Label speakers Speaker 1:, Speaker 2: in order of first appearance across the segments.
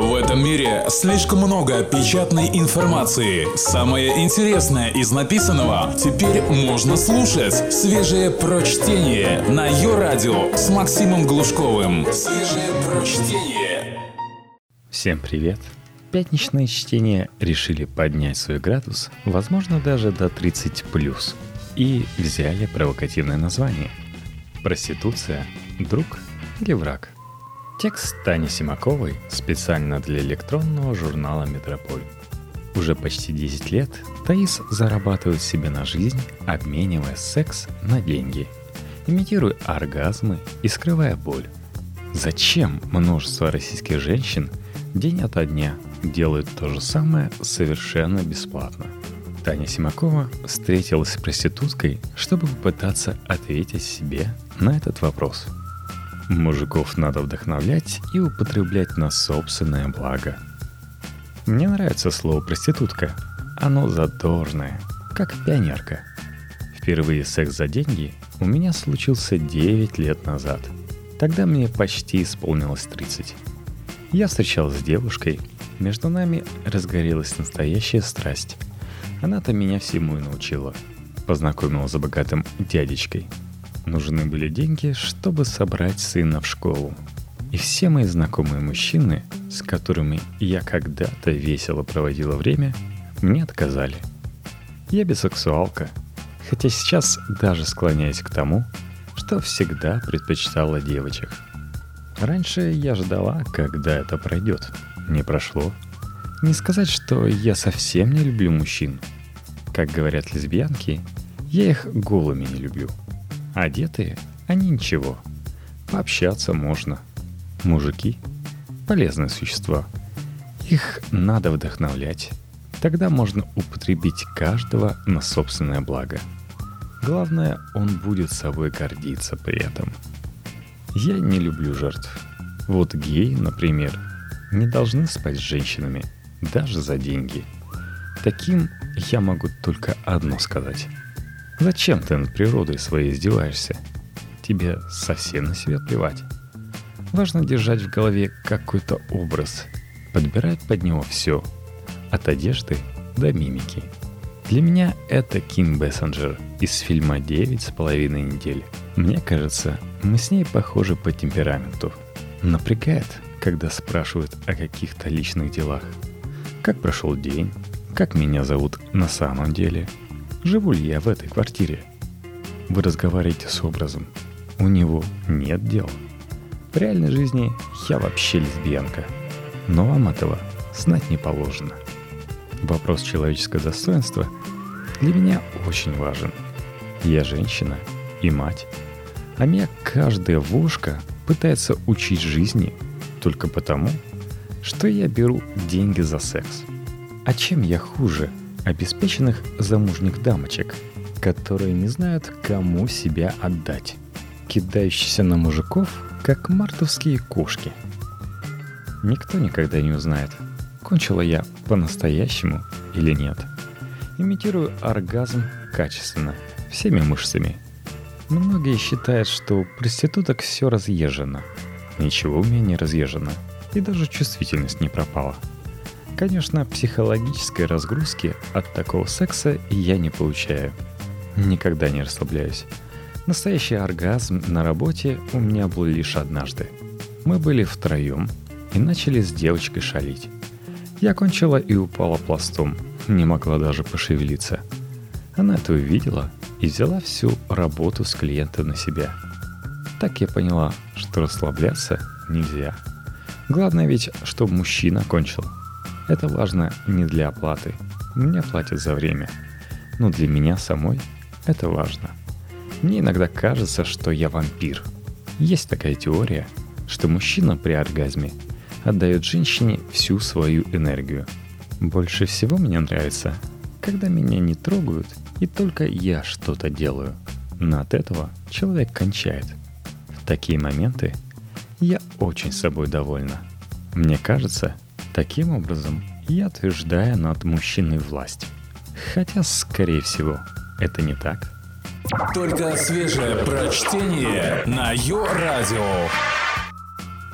Speaker 1: В этом мире слишком много печатной информации. Самое интересное из написанного теперь можно слушать. Свежее прочтение на ее радио с Максимом Глушковым. Свежее прочтение.
Speaker 2: Всем привет! Пятничное чтение решили поднять свой градус, возможно, даже до 30+, и взяли провокативное название. Проституция – друг или враг – Текст Тани Симаковой специально для электронного журнала «Метрополь». Уже почти 10 лет Таис зарабатывает себе на жизнь, обменивая секс на деньги, имитируя оргазмы и скрывая боль. Зачем множество российских женщин день ото дня делают то же самое совершенно бесплатно? Таня Симакова встретилась с проституткой, чтобы попытаться ответить себе на этот вопрос – Мужиков надо вдохновлять и употреблять на собственное благо. Мне нравится слово «проститутка». Оно задорное, как пионерка. Впервые секс за деньги у меня случился 9 лет назад. Тогда мне почти исполнилось 30. Я встречался с девушкой, между нами разгорелась настоящая страсть. Она-то меня всему и научила. Познакомила за богатым дядечкой – Нужны были деньги, чтобы собрать сына в школу. И все мои знакомые мужчины, с которыми я когда-то весело проводила время, мне отказали. Я бисексуалка, хотя сейчас даже склоняюсь к тому, что всегда предпочитала девочек. Раньше я ждала, когда это пройдет. Не прошло. Не сказать, что я совсем не люблю мужчин. Как говорят лесбиянки, я их голыми не люблю – Одетые они ничего. Пообщаться можно. Мужики — полезные существа. Их надо вдохновлять. Тогда можно употребить каждого на собственное благо. Главное, он будет собой гордиться при этом. Я не люблю жертв. Вот геи, например, не должны спать с женщинами, даже за деньги. Таким я могу только одно сказать — Зачем ты над природой своей издеваешься? Тебе совсем на себя плевать. Важно держать в голове какой-то образ, подбирать под него все, от одежды до мимики. Для меня это Ким Бессенджер из фильма «Девять с половиной недель». Мне кажется, мы с ней похожи по темпераменту. Напрягает, когда спрашивают о каких-то личных делах. Как прошел день? Как меня зовут на самом деле – живу ли я в этой квартире. Вы разговариваете с образом. У него нет дел. В реальной жизни я вообще лесбиянка. Но вам этого знать не положено. Вопрос человеческого достоинства для меня очень важен. Я женщина и мать. А меня каждая вошка пытается учить жизни только потому, что я беру деньги за секс. А чем я хуже обеспеченных замужних дамочек, которые не знают, кому себя отдать, кидающиеся на мужиков, как мартовские кошки. Никто никогда не узнает, кончила я по-настоящему или нет. Имитирую оргазм качественно, всеми мышцами. Но многие считают, что у проституток все разъезжено. Ничего у меня не разъезжено, и даже чувствительность не пропала – Конечно, психологической разгрузки от такого секса я не получаю. Никогда не расслабляюсь. Настоящий оргазм на работе у меня был лишь однажды. Мы были втроем и начали с девочкой шалить. Я кончила и упала пластом, не могла даже пошевелиться. Она это увидела и взяла всю работу с клиента на себя. Так я поняла, что расслабляться нельзя. Главное ведь, чтобы мужчина кончил – это важно не для оплаты. Мне платят за время. Но для меня самой это важно. Мне иногда кажется, что я вампир. Есть такая теория, что мужчина при оргазме отдает женщине всю свою энергию. Больше всего мне нравится, когда меня не трогают и только я что-то делаю. Но от этого человек кончает. В такие моменты я очень собой довольна. Мне кажется, Таким образом, я утверждаю над мужчиной власть. Хотя, скорее всего, это не так.
Speaker 1: Только свежее прочтение на Йо-Радио.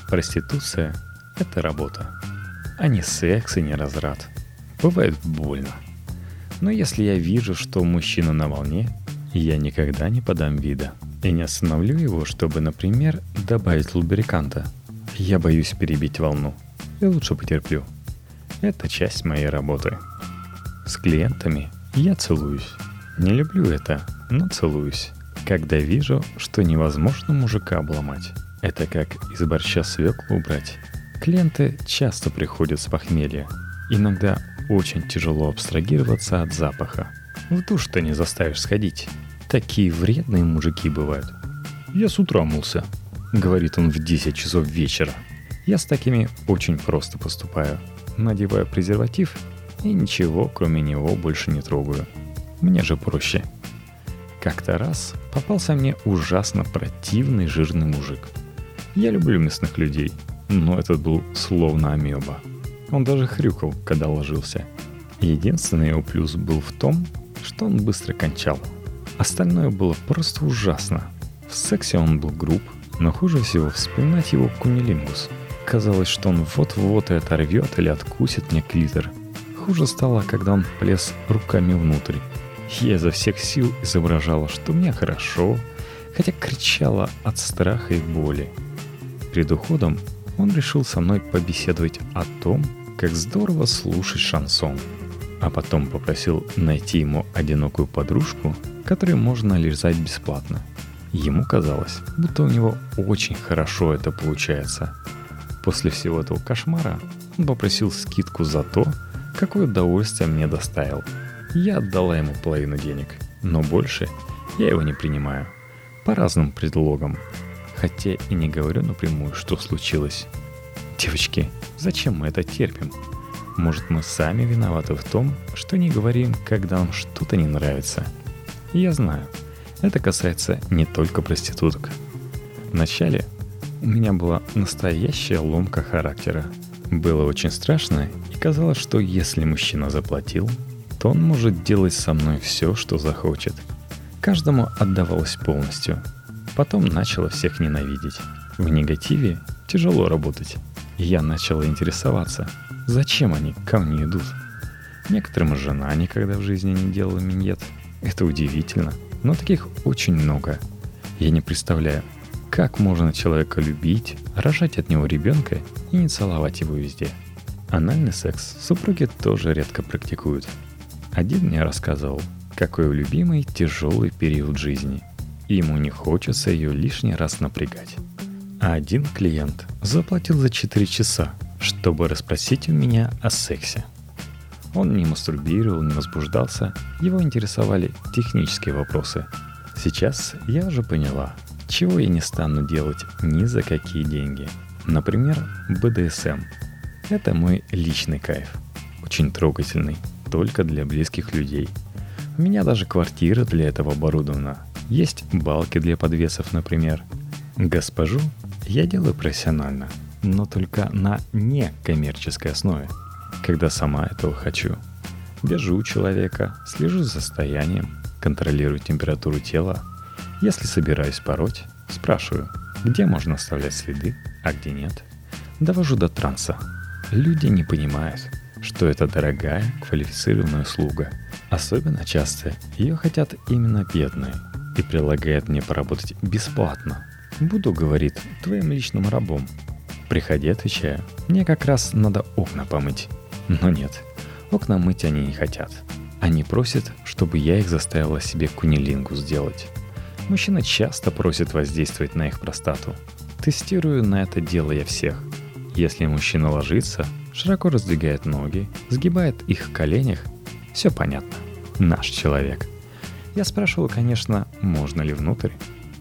Speaker 2: Проституция – это работа. а не секс и не разрад. Бывает больно. Но если я вижу, что мужчина на волне, я никогда не подам вида и не остановлю его, чтобы, например, добавить лубриканта. Я боюсь перебить волну и лучше потерплю. Это часть моей работы. С клиентами я целуюсь. Не люблю это, но целуюсь. Когда вижу, что невозможно мужика обломать. Это как из борща свеклу убрать. Клиенты часто приходят с похмелья. Иногда очень тяжело абстрагироваться от запаха. В душ-то не заставишь сходить. Такие вредные мужики бывают. Я с утра мылся, говорит он в 10 часов вечера. Я с такими очень просто поступаю. Надеваю презерватив и ничего, кроме него, больше не трогаю. Мне же проще. Как-то раз попался мне ужасно противный жирный мужик. Я люблю мясных людей, но этот был словно амеба. Он даже хрюкал, когда ложился. Единственный его плюс был в том, что он быстро кончал – Остальное было просто ужасно. В сексе он был груб, но хуже всего вспоминать его кунилингус. Казалось, что он вот-вот и оторвет или откусит мне клитор. Хуже стало, когда он полез руками внутрь. Я изо всех сил изображала, что мне хорошо, хотя кричала от страха и боли. Перед уходом он решил со мной побеседовать о том, как здорово слушать шансон. А потом попросил найти ему одинокую подружку который можно лизать бесплатно. Ему казалось, будто у него очень хорошо это получается. После всего этого кошмара он попросил скидку за то, какое удовольствие мне доставил. Я отдала ему половину денег, но больше я его не принимаю. По разным предлогам. Хотя и не говорю напрямую, что случилось. Девочки, зачем мы это терпим? Может, мы сами виноваты в том, что не говорим, когда нам что-то не нравится – я знаю, это касается не только проституток. Вначале у меня была настоящая ломка характера. Было очень страшно, и казалось, что если мужчина заплатил, то он может делать со мной все, что захочет. Каждому отдавалось полностью. Потом начала всех ненавидеть. В негативе тяжело работать. И я начала интересоваться, зачем они ко мне идут. Некоторым жена никогда в жизни не делала миньет – это удивительно, но таких очень много. Я не представляю, как можно человека любить, рожать от него ребенка и не целовать его везде. Анальный секс супруги тоже редко практикуют. Один мне рассказывал, какой у любимой тяжелый период жизни, и ему не хочется ее лишний раз напрягать. А один клиент заплатил за 4 часа, чтобы расспросить у меня о сексе – он не мастурбировал, не возбуждался, его интересовали технические вопросы. Сейчас я уже поняла, чего я не стану делать ни за какие деньги. Например, БДСМ. Это мой личный кайф. Очень трогательный, только для близких людей. У меня даже квартира для этого оборудована. Есть балки для подвесов, например. Госпожу я делаю профессионально, но только на некоммерческой основе – когда сама этого хочу. Вяжу человека, слежу за состоянием, контролирую температуру тела. Если собираюсь пороть, спрашиваю, где можно оставлять следы, а где нет. Довожу до транса. Люди не понимают, что это дорогая квалифицированная услуга. Особенно часто ее хотят именно бедные и предлагают мне поработать бесплатно. Буду, говорит, твоим личным рабом. Приходи, отвечаю, мне как раз надо окна помыть. Но нет, окна мыть они не хотят. Они просят, чтобы я их заставила себе кунилингу сделать. Мужчина часто просит воздействовать на их простату. Тестирую на это дело я всех. Если мужчина ложится, широко раздвигает ноги, сгибает их в коленях, все понятно. Наш человек. Я спрашивал, конечно, можно ли внутрь.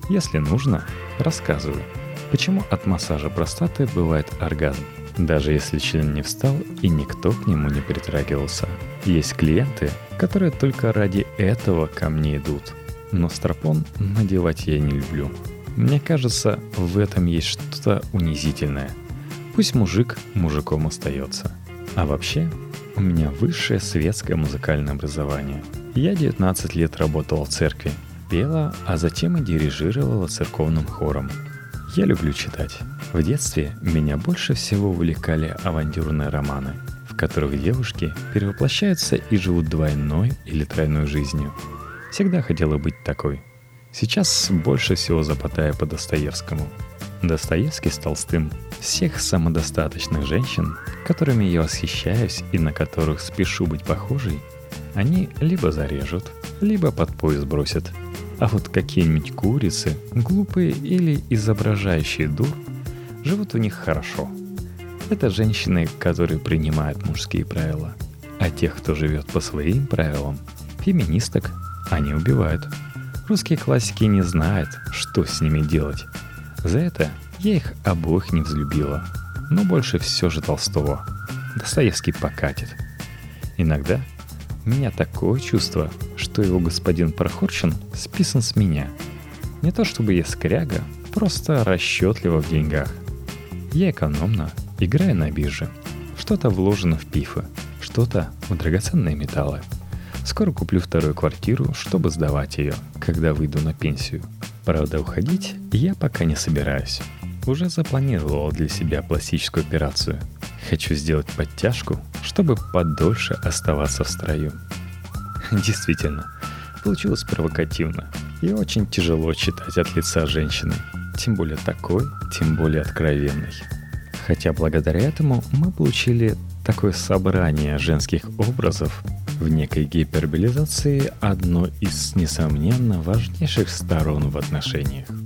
Speaker 2: Если нужно, рассказываю, почему от массажа простаты бывает оргазм даже если член не встал и никто к нему не притрагивался. Есть клиенты, которые только ради этого ко мне идут. Но стропон надевать я не люблю. Мне кажется, в этом есть что-то унизительное. Пусть мужик мужиком остается. А вообще, у меня высшее светское музыкальное образование. Я 19 лет работала в церкви, пела, а затем и дирижировала церковным хором. Я люблю читать. В детстве меня больше всего увлекали авантюрные романы, в которых девушки перевоплощаются и живут двойной или тройной жизнью. Всегда хотела быть такой. Сейчас больше всего запотая по Достоевскому. Достоевский с Толстым всех самодостаточных женщин, которыми я восхищаюсь и на которых спешу быть похожей, они либо зарежут, либо под пояс бросят – а вот какие-нибудь курицы, глупые или изображающие дур, живут у них хорошо. Это женщины, которые принимают мужские правила. А тех, кто живет по своим правилам, феминисток, они убивают. Русские классики не знают, что с ними делать. За это я их обоих не взлюбила. Но больше все же Толстого. Достоевский покатит. Иногда у меня такое чувство, что его господин Прохорчин списан с меня. Не то чтобы я скряга, просто расчетливо в деньгах. Я экономно, играю на бирже. Что-то вложено в пифы, что-то в драгоценные металлы. Скоро куплю вторую квартиру, чтобы сдавать ее, когда выйду на пенсию. Правда, уходить я пока не собираюсь. Уже запланировал для себя пластическую операцию – Хочу сделать подтяжку, чтобы подольше оставаться в строю. Действительно, получилось провокативно и очень тяжело читать от лица женщины. Тем более такой, тем более откровенной. Хотя благодаря этому мы получили такое собрание женских образов в некой гиперболизации одной из, несомненно, важнейших сторон в отношениях –